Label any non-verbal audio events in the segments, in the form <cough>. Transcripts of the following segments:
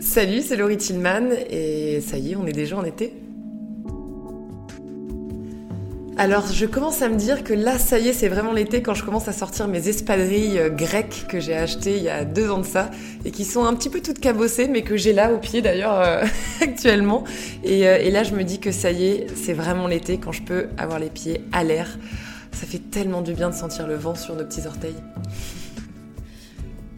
Salut, c'est Laurie Tillman et ça y est, on est déjà en été. Alors je commence à me dire que là, ça y est, c'est vraiment l'été quand je commence à sortir mes espadrilles euh, grecques que j'ai achetées il y a deux ans de ça et qui sont un petit peu toutes cabossées mais que j'ai là au pied d'ailleurs euh, <laughs> actuellement. Euh, et là, je me dis que ça y est, c'est vraiment l'été quand je peux avoir les pieds à l'air. Ça fait tellement du bien de sentir le vent sur nos petits orteils.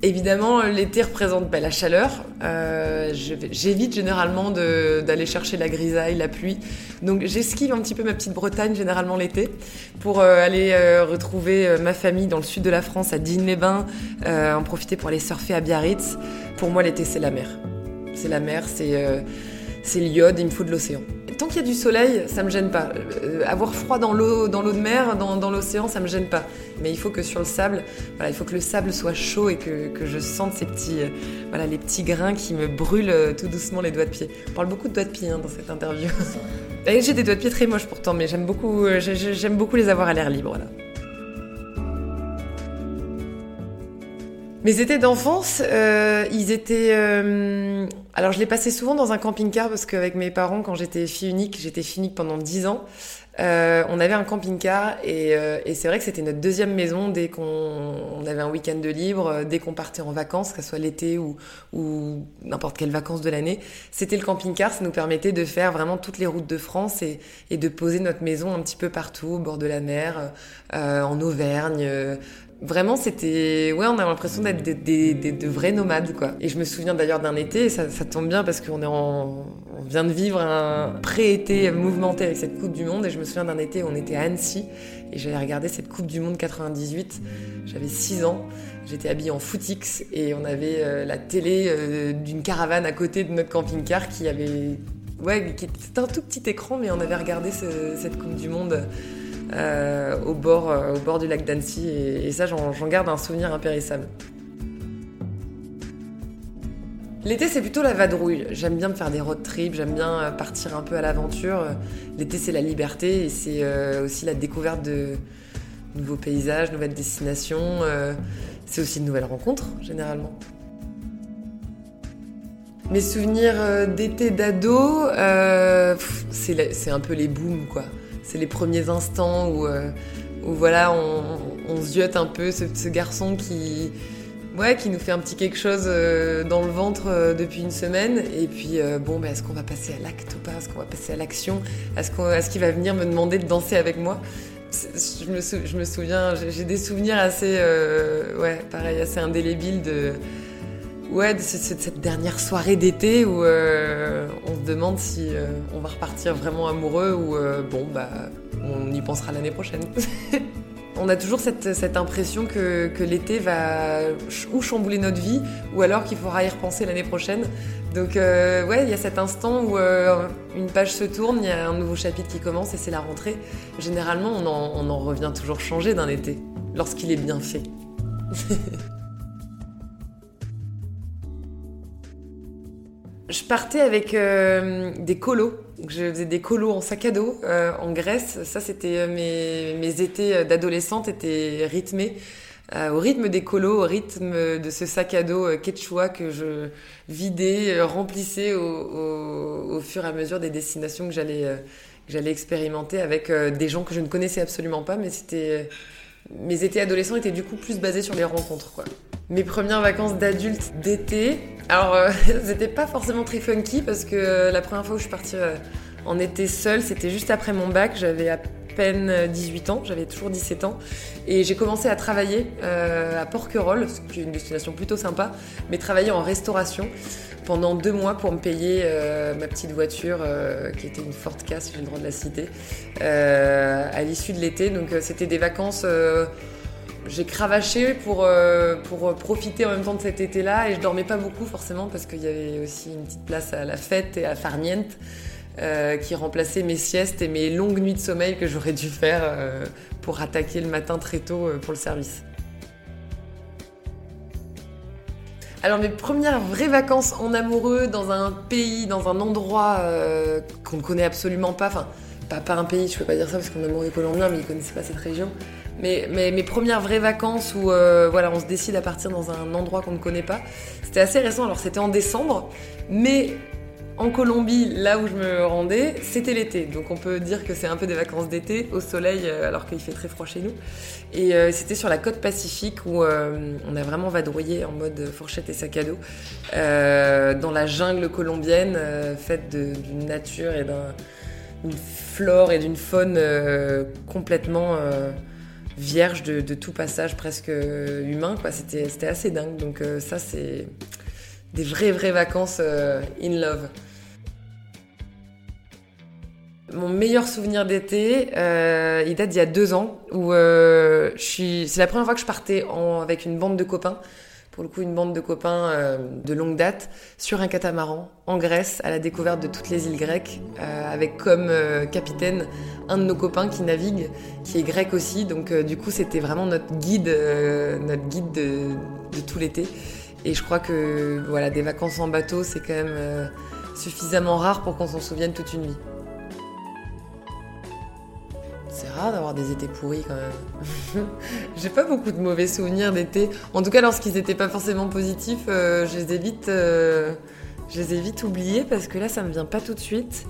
Évidemment, l'été représente bah, la chaleur. Euh, J'évite généralement d'aller chercher la grisaille, la pluie. Donc j'esquive un petit peu ma petite Bretagne généralement l'été pour euh, aller euh, retrouver ma famille dans le sud de la France, à Digne-les-Bains, en profiter pour aller surfer à Biarritz. Pour moi, l'été, c'est la mer. C'est la mer, c'est l'iode, il me faut de l'océan tant qu'il y a du soleil, ça me gêne pas. Euh, avoir froid dans l'eau, dans l'eau de mer, dans, l'océan, ça me gêne pas. Mais il faut que sur le sable, voilà, il faut que le sable soit chaud et que, que je sente ces petits, euh, voilà, les petits grains qui me brûlent euh, tout doucement les doigts de pied. On parle beaucoup de doigts de pied hein, dans cette interview. <laughs> J'ai des doigts de pied très moches pourtant, mais j'aime beaucoup, j'aime beaucoup les avoir à l'air libre là. Mes étés d'enfance, ils étaient. Alors, je les passais souvent dans un camping-car parce qu'avec mes parents, quand j'étais fille unique, j'étais fille unique pendant 10 ans. Euh, on avait un camping-car et, euh, et c'est vrai que c'était notre deuxième maison dès qu'on avait un week-end de libre, euh, dès qu'on partait en vacances, que ce soit l'été ou, ou n'importe quelle vacances de l'année. C'était le camping-car, ça nous permettait de faire vraiment toutes les routes de France et, et de poser notre maison un petit peu partout, au bord de la mer, euh, en Auvergne, Vraiment, c'était. Ouais, on a l'impression d'être des, des, de vrais nomades, quoi. Et je me souviens d'ailleurs d'un été, ça, tombe bien parce qu'on est en. On vient de vivre un pré-été mouvementé avec cette Coupe du Monde. Et je me souviens d'un été on était à Annecy et j'avais regardé cette Coupe du Monde 98. J'avais 6 ans. J'étais habillée en footix et on avait euh, la télé euh, d'une caravane à côté de notre camping-car qui avait. Ouais, c'était un tout petit écran, mais on avait regardé ce, cette Coupe du Monde au, bord, euh, au bord du lac d'Annecy. Et, ça, j'en garde un souvenir impérissable. L'été, c'est plutôt la vadrouille. J'aime bien me faire des road trips, j'aime bien euh, partir un peu à l'aventure. L'été, c'est la liberté et c'est euh, aussi la découverte de nouveaux paysages, nouvelles destinations. Euh, c'est aussi de nouvelles rencontres, généralement. Mes souvenirs d'été d'ado, euh, c'est un peu les booms, quoi c'est les premiers instants où, euh, où voilà, on, on ziote un peu ce, garçon qui, ouais, qui nous fait un petit quelque chose euh, dans le ventre euh, depuis une semaine. Et puis, bon, bah, est-ce qu'on va passer à l'acte ou pas? Est-ce qu'on va passer à l'action? Est-ce qu'il est qu va venir me demander de danser avec moi? Je me, je me, souviens, j'ai des souvenirs assez, ouais, pareil, assez indélébiles de, ouais, de cette dernière soirée d'été où euh, on se demande si euh, on va repartir vraiment amoureux ou euh, bon, bah, on y pensera l'année prochaine. <laughs> on a toujours cette, impression que, l'été va ou chambouler notre vie ou alors qu'il faudra y repenser l'année prochaine. Donc, ouais, il y a cet instant où une page se tourne, il y a un nouveau chapitre qui commence et c'est la rentrée. Généralement, on en, on en revient toujours changé d'un été lorsqu'il est bien fait. <laughs> partais avec euh, des colos. Je faisais des colos en sac à dos euh, en Grèce. Ça, c'était euh, mes, mes étés d'adolescente étaient rythmés au rythme des colos, au rythme de ce sac à dos quechua que je vidais, remplissais au, au, fur et à mesure des destinations que j'allais que expérimenter avec des gens que je ne connaissais absolument pas, mais c'était mes étés adolescents étaient du coup plus basés sur les rencontres, quoi. Mes premières vacances d'adulte d'été, alors euh, <laughs> c'était pas forcément très funky parce que euh, la première fois où je suis partie euh, en été seule, c'était juste après mon bac, j'avais à peine 18 ans, j'avais toujours 17 ans, et j'ai commencé à travailler euh, à Porquerolles, qui est une destination plutôt sympa, mais travailler en restauration pendant deux mois pour me payer euh, ma petite voiture, euh, qui était une Ford Ka, si j'ai le droit de la citer, euh, à l'issue de l'été. Donc euh, c'était des vacances euh, j'ai cravaché pour, euh, pour profiter en même temps de cet été-là et je dormais pas beaucoup forcément parce qu'il y avait aussi une petite place à la fête et à farniente euh, qui remplaçait mes siestes et mes longues nuits de sommeil que j'aurais dû faire euh, pour attaquer le matin très tôt euh, pour le service. Alors mes premières vraies vacances en amoureux dans un pays, dans un endroit euh, qu'on ne connaît absolument pas, enfin pas, un pays, je peux pas dire ça parce qu'on est amoureux colombien mais ils connaissaient pas cette région, Mais, mes premières vraies vacances où euh, voilà, on se décide à partir dans un endroit qu'on ne connaît pas, c'était assez récent. Alors c'était en décembre, mais en Colombie, là où je me rendais, c'était l'été. Donc on peut dire que c'est un peu des vacances d'été au soleil euh, alors qu'il fait très froid chez nous. Et euh, c'était sur la côte pacifique où on a vraiment vadrouillé en mode fourchette et sac à dos dans la jungle colombienne faite d'une nature et d'une flore et d'une faune complètement vierge de, tout passage presque humain. C'était assez dingue. Donc ça c'est des vraies, vraies vacances euh, in love. Mon meilleur souvenir d'été, euh, il date d'il y a deux ans, où euh, je c'est la première fois que je partais avec une bande de copains, pour le coup une bande de copains euh, de longue date, sur un catamaran en Grèce, à la découverte de toutes les îles grecques, euh, avec comme euh, capitaine un de nos copains qui navigue, qui est grec aussi, donc du coup c'était vraiment notre guide, notre guide de, de tout l'été. Et je crois que voilà, des vacances en bateau, c'est quand même suffisamment rare pour qu'on s'en souvienne toute une vie. D'avoir des étés pourris quand même. <laughs> J'ai pas beaucoup de mauvais souvenirs d'été. En tout cas, lorsqu'ils n'étaient pas forcément positifs, euh, je les ai vite, euh, je les ai vite oubliés parce que là, ça me vient pas tout de suite.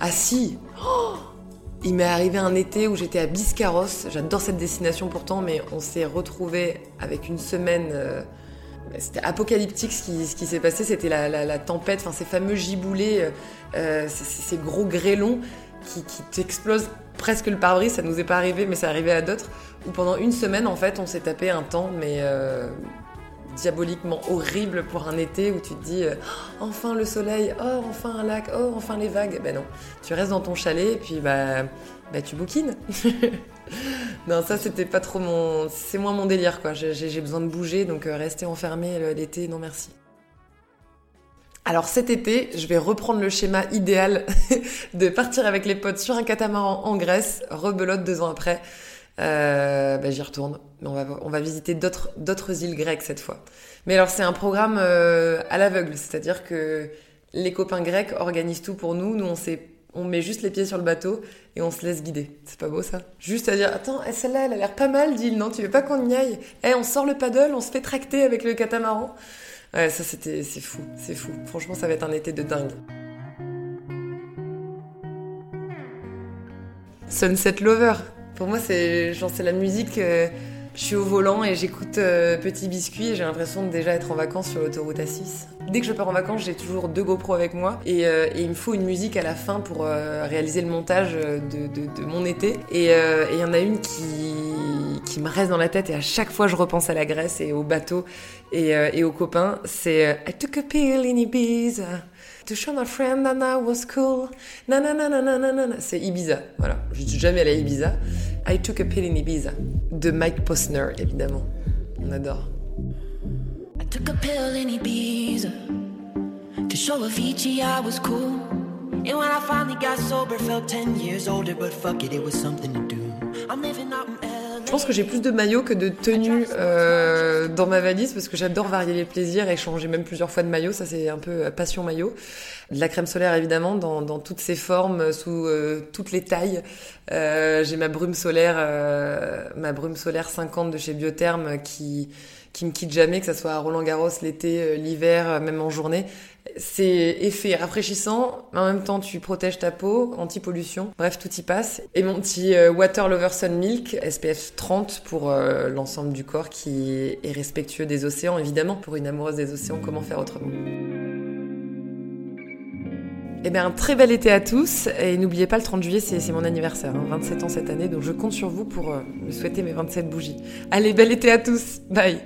Ah si. Oh il m'est arrivé un été où j'étais à Biscarros. J'adore cette destination pourtant, mais on s'est retrouvés avec une semaine c'était apocalyptique ce qui, qui s'est passé, c'était la, la, tempête, enfin ces fameux giboulées, euh, euh ces, gros grêlons qui, qui t'explosent presque le pare-brise, ça nous est pas arrivé mais ça arrivait à d'autres, où pendant une semaine en fait on s'est tapé un temps mais euh, diaboliquement horrible pour un été où tu te dis euh, enfin le soleil, oh enfin un lac, oh enfin les vagues, ben non, tu restes dans ton chalet et puis bah, bah tu bouquines. <laughs> non, ça c'était pas trop mon. C'est moins mon délire quoi. J'ai besoin de bouger donc euh, rester enfermé euh, l'été, non merci. Alors cet été, je vais reprendre le schéma idéal <laughs> de partir avec les potes sur un catamaran en Grèce, rebelote deux ans après. Euh, bah, j'y retourne. On va, on va visiter d'autres îles grecques cette fois. Mais alors c'est un programme à l'aveugle, c'est-à-dire que les copains grecs organisent tout pour nous. Nous on sait on met juste les pieds sur le bateau et on se laisse guider. C'est pas beau ça? Juste à dire Attends, celle-là, elle a l'air pas mal, dit Non, tu veux pas qu'on y aille? Eh, on sort le paddle, on se fait tracter avec le catamaran. Ouais, ça c'était. C'est fou, c'est fou. Franchement, ça va être un été de dingue. Sunset Lover. Pour moi, c'est genre c'est la musique. Euh, je suis au volant et j'écoute euh, Petit Biscuit et j'ai l'impression de déjà être en vacances sur l'autoroute A6. Dès que je pars en vacances, j'ai toujours deux GoPro avec moi et, euh, il me faut une musique à la fin pour réaliser le montage de, mon été. Et il y en a une qui, qui me reste dans la tête et à chaque fois je repense à la Grèce et au bateau et, et aux copains. C'est I took a pill in Ibiza. To show my friend that I was cool. Na na na na na na. C'est Ibiza. Voilà. Je suis jamais allée à Ibiza. I took a pill in Ibiza. De Mike Posner, évidemment. On adore. I took a pill in Ibiza. To show Avicii I was cool. And when I finally got sober, felt 10 years older, but fuck it, it was something to do. I'm living out in je pense que j'ai plus de maillots que de tenues euh, dans ma valise parce que j'adore varier les plaisirs et changer même plusieurs fois de maillot. Ça, c'est un peu euh, passion maillot. De la crème solaire, évidemment, dans, dans toutes ses formes, sous euh, toutes les tailles. Euh, j'ai ma brume solaire, euh, ma brume solaire 50 de chez Biotherme qui qui me quitte jamais, que ça soit à Roland Garros l'été, l'hiver, même en journée. C'est effet rafraîchissant, en même temps tu protèges ta peau, anti-pollution, bref tout y passe. Et mon petit euh, Water Lover Milk, SPF 30 pour euh, l'ensemble du corps qui est respectueux des océans, évidemment. Pour une amoureuse des océans, comment faire autrement? Eh bien, un très bel été à tous. Et n'oubliez pas, le 30 juillet, c'est mon anniversaire. 27 hein. ans cette année. Donc, je compte sur vous pour euh, me souhaiter mes 27 bougies. Allez, bel été à tous. Bye.